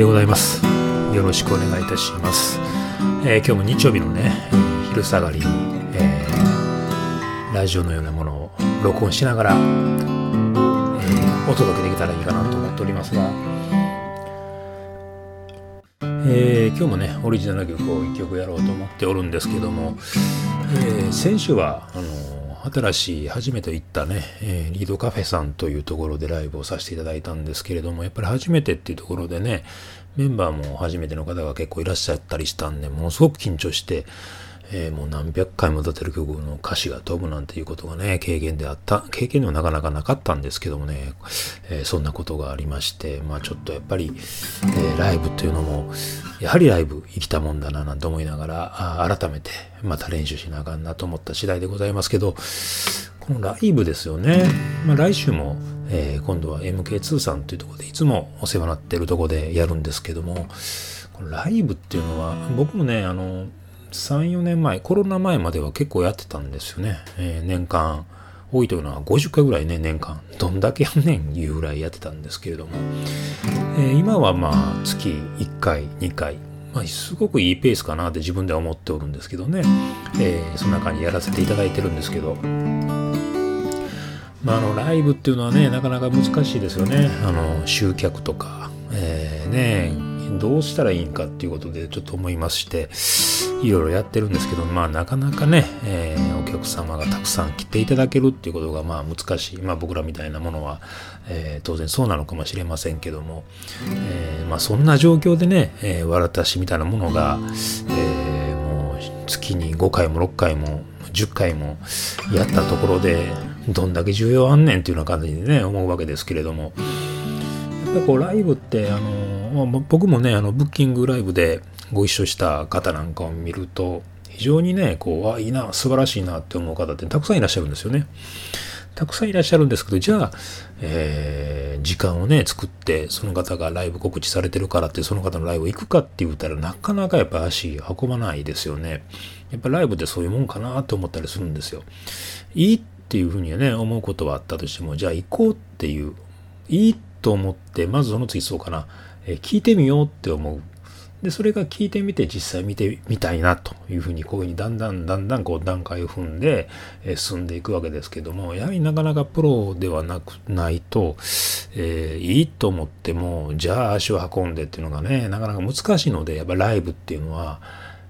でございます。よろしくお願いいたします。えー今日も日曜日のね、昼下がりに、えーラジオのようなものを録音しながら、えーお届けできたらいいかなと思っておりますが、え今日もね、オリジナル曲を1曲やろうと思っておるんですけども、え先週は、あの新しい初めて行ったね、えーリードカフェさんというところでライブをさせていただいたんですけれども、やっぱり初めてっていうところでね、メンバーも初めての方が結構いらっしゃったりしたんで、ものすごく緊張して、えーもう何百回も歌ってる曲の歌詞が飛ぶなんていうことがね、経験であった、経験ではなかなかなかったんですけどもね、えーそんなことがありまして、まあちょっとやっぱり、えーライブっていうのも、やはりライブ生きたもんだななんて思いながら、あ改めてまた練習しなあかんなと思った次第でございますけど、このライブですよね。まあ、来週も、えー今度は MK2 さんというとこでいつもお世話になってるとこでやるんですけども、このライブっていうのは僕もね、あの、3、4年前、コロナ前までは結構やってたんですよね。えー年間、多いというのは50回ぐらいね、年間。どんだけやんねんいうぐらいやってたんですけれども、えー今はまあ月1回、2回、まあ、すごくいいペースかなって自分では思っておるんですけどね、えーそんな感じやらせていただいてるんですけど、まあ、あのライブっていうのはねなかなか難しいですよね。あの集客とか、えーねどうしたらいいんかっていうことでちょっと思いましていろいろやってるんですけどまあなかなかね、えーお客様がたくさん来ていただけるっていうことがまあ難しい。まあ僕らみたいなものは、えー当然そうなのかもしれませんけども、えーまあそんな状況でね、えー、わらたしみたいなものが、えーもう月に5回も6回も10回もやったところでどんだけ需要あんねんっていうような感じでね思うわけですけれどもやっぱこうライブってあの、まあ、僕もねあのブッキングライブでご一緒した方なんかを見ると非常にねこうあいいな素晴らしいなって思う方ってたくさんいらっしゃるんですよね。たくさんいらっしゃるんですけど、じゃあ、えー時間をね、作って、その方がライブ告知されてるからって、その方のライブ行くかって言ったら、なかなかやっぱ足運ばないですよね。やっぱライブってそういうもんかなと思ったりするんですよ。いいっていうふうにね、思うことはあったとしても、じゃあ行こうっていう、いいと思って、まずその次そうかな、え聞いてみようって思う。で、それが聞いてみて実際見てみたいなというふうにこういうふうにだんだんだんだんこう段階を踏んで、え進んでいくわけですけども、やはりなかなかプロではなくないと、えーいいと思っても、じゃあ足を運んでっていうのがね、なかなか難しいので、やっぱライブっていうのは、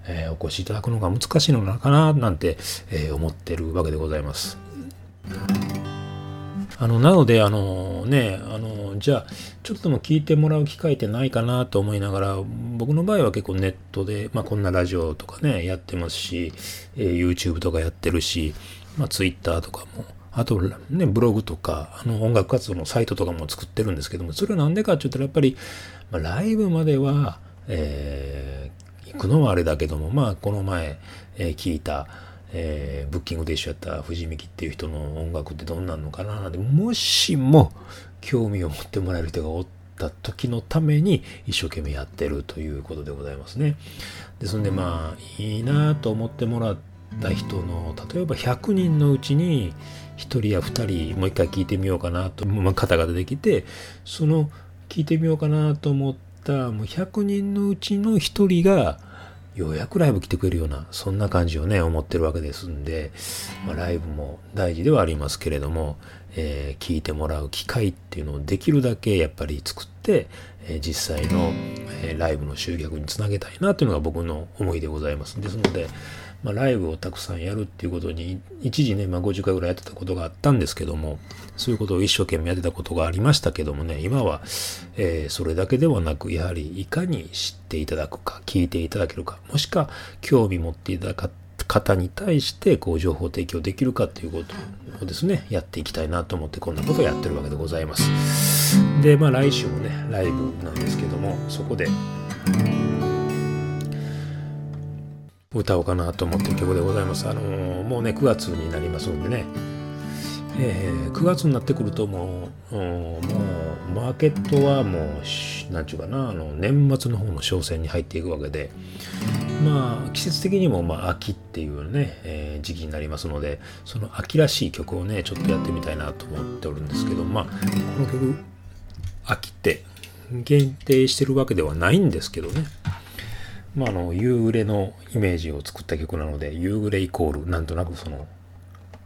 えーお越しいただくのが難しいのかななんて、えー思ってるわけでございます。あの、なので、あのね、あの、じゃあ、ちょっとでも聞いてもらう機会ってないかなと思いながら、僕の場合は結構ネットで、まあこんなラジオとかね、やってますし、えー YouTube とかやってるし、まあ Twitter とかも、あとね、ブログとか、あの音楽活動のサイトとかも作ってるんですけども、それはなんでかって言ったらやっぱり、まあ、ライブまでは、えー行くのはあれだけども、まあこの前、えー聞いた、えーブッキングで一緒やった藤美希っていう人の音楽ってどんなんのかななんてもしも興味を持ってもらえる人がおった時のために一生懸命やってるということでございますね。ですのでまあいいなと思ってもらった人の例えば100人のうちに1人や2人もう一回聞いてみようかなと、まあ、方が出てきてその聞いてみようかなと思ったもう100人のうちの1人がようやくライブ来てくれるような、そんな感じをね、思ってるわけですんで、まあ、ライブも大事ではありますけれども、えー聞いてもらう機会っていうのをできるだけやっぱり作って、えー実際の、えーライブの集客につなげたいなというのが僕の思いでございます。ですので、まあ、ライブをたくさんやるっていうことに、一時ね、まあ、50回ぐらいやってたことがあったんですけども、そういうことを一生懸命やってたことがありましたけどもね、今は、えーそれだけではなく、やはりいかに知っていただくか、聞いていただけるか、もしくは興味持っていただく方に対して、こう、情報提供できるかということをですね、やっていきたいなと思って、こんなことをやってるわけでございます。で、まあ、来週もね、ライブなんですけども、そこで、歌おうかなと思ってる曲でございます。あのーもうね、9月になりますんでね、えー9月になってくるともう、もう、マーケットはもう、なんちゅうかな、あの、年末の方の商戦に入っていくわけで、まあ、季節的にも、まあ、秋っていうね、えー時期になりますので、その秋らしい曲をね、ちょっとやってみたいなと思っておるんですけど、まあ、この曲、秋って限定してるわけではないんですけどね。まあ、あの、夕暮れのイメージを作った曲なので、夕暮れイコール、なんとなくその、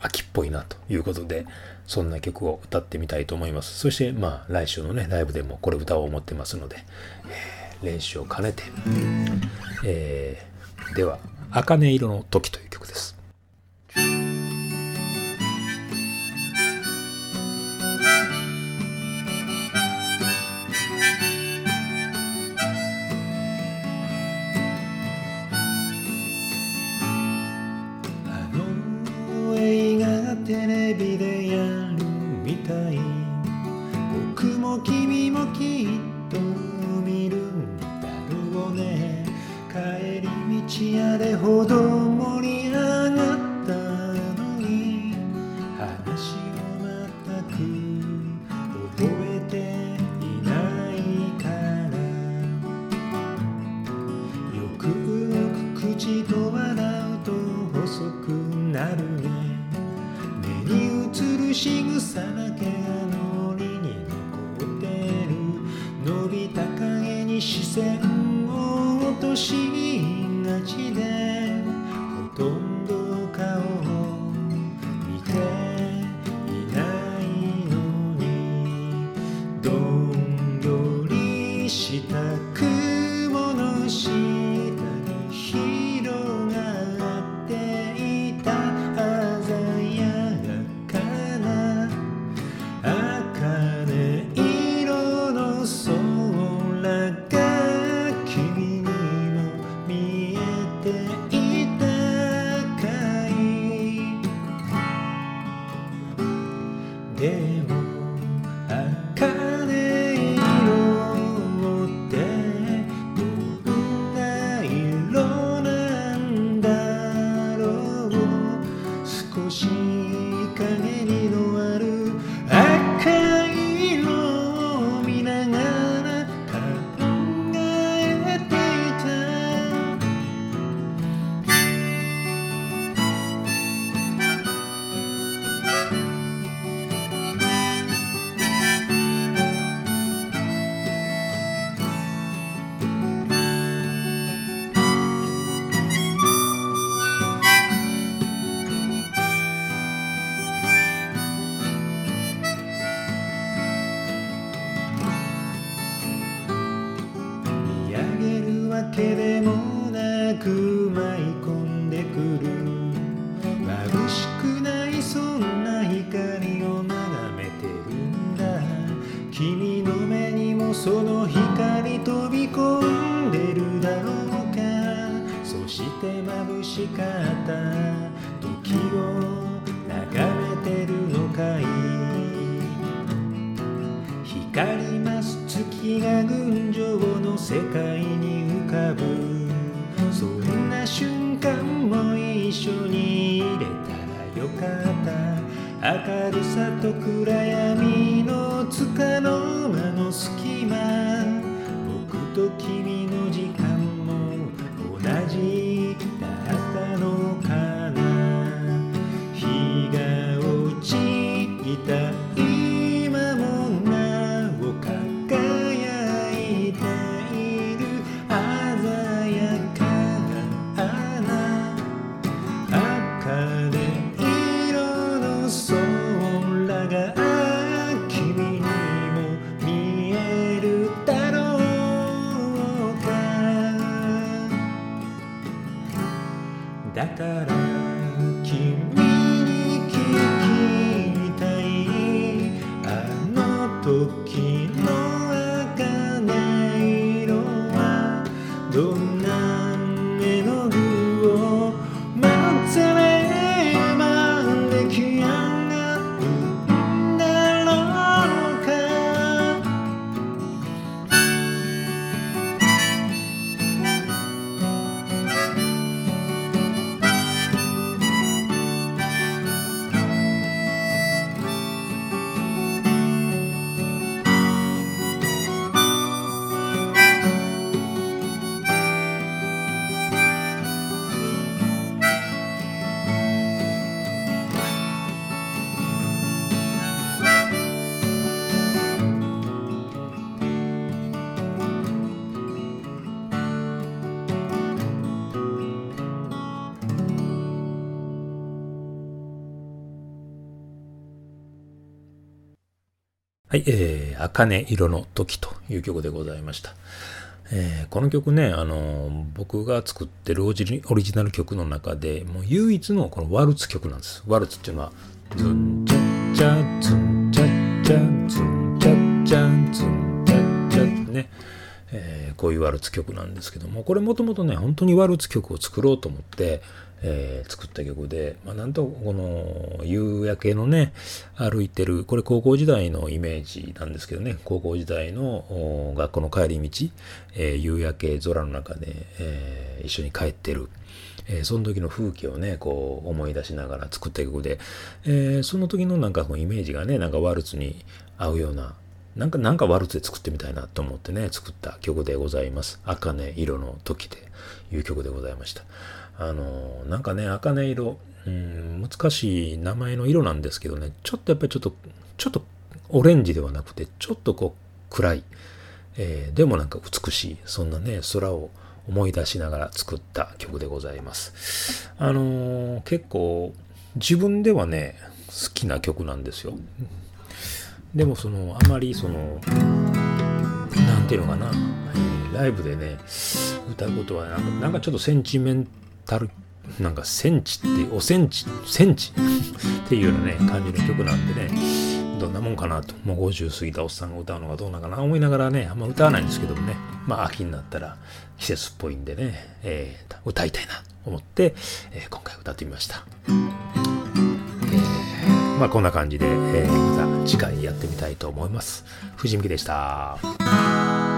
秋っぽいなということで、そんな曲を歌ってみたいと思います。そして、まあ、来週のね、ライブでもこれ歌おう思ってますので、えー、練習を兼ねて、えー、では、茜色の時という曲に視線を落としがちでほとんどく舞い込んでくる。眩しくないそんな光を眺めてるんだ。君の目にもその光飛び込んでるだろうか。そして眩しかった時を間も一緒に入れたらよかった。明るさと暗闇のつかの間の隙間。僕と君の時間も同じ。はい、えー、茜色の時という曲でございました。えー、この曲ね、あのー、僕が作ってるオリジナル曲の中で、もう唯一のこのワルツ曲なんです。ワルツっていうのは、ズンチャチャズンチャチャズンチャチャズンチャチャってね、えー、こういうワルツ曲なんですけども、これもともとね、本当にワルツ曲を作ろうと思って、えー、作った曲で、まあ、なんとこの夕焼けのね、歩いてる、これ高校時代のイメージなんですけどね、高校時代の学校の帰り道、えー、夕焼け空の中で、えー、一緒に帰ってる。えー、その時の風景をね、こう思い出しながら作った曲で、えー、その時のなんかこうイメージがね、なんかワルツに合うような、なんか、なんかワルツで作ってみたいなと思ってね、作った曲でございます。茜色の時でいう曲でございました。あの、なんかね、茜色、うん、難しい名前の色なんですけどね、ちょっとやっぱりちょっと、ちょっとオレンジではなくて、ちょっとこう暗い、えー、でもなんか美しい、そんなね、空を思い出しながら作った曲でございます。あのー、結構自分ではね、好きな曲なんですよ。でもその、あまりその、なんていうのかな、えー、ライブでね、歌うことはなんか、なんかちょっとセンチメンたるなんかセンチっておセンチセンチ？っていうようなね感じの曲なんでね。どんなもんかなと。もう50過ぎたおっさんが歌うのがどうなのかな。思いながらねあんま歌わないんですけどもね。まあ秋になったら季節っぽいんでね、えー、歌いたいなと思って、えー、今回歌ってみました、えー、まあこんな感じで、えー、また次回やってみたいと思います。藤美希でした。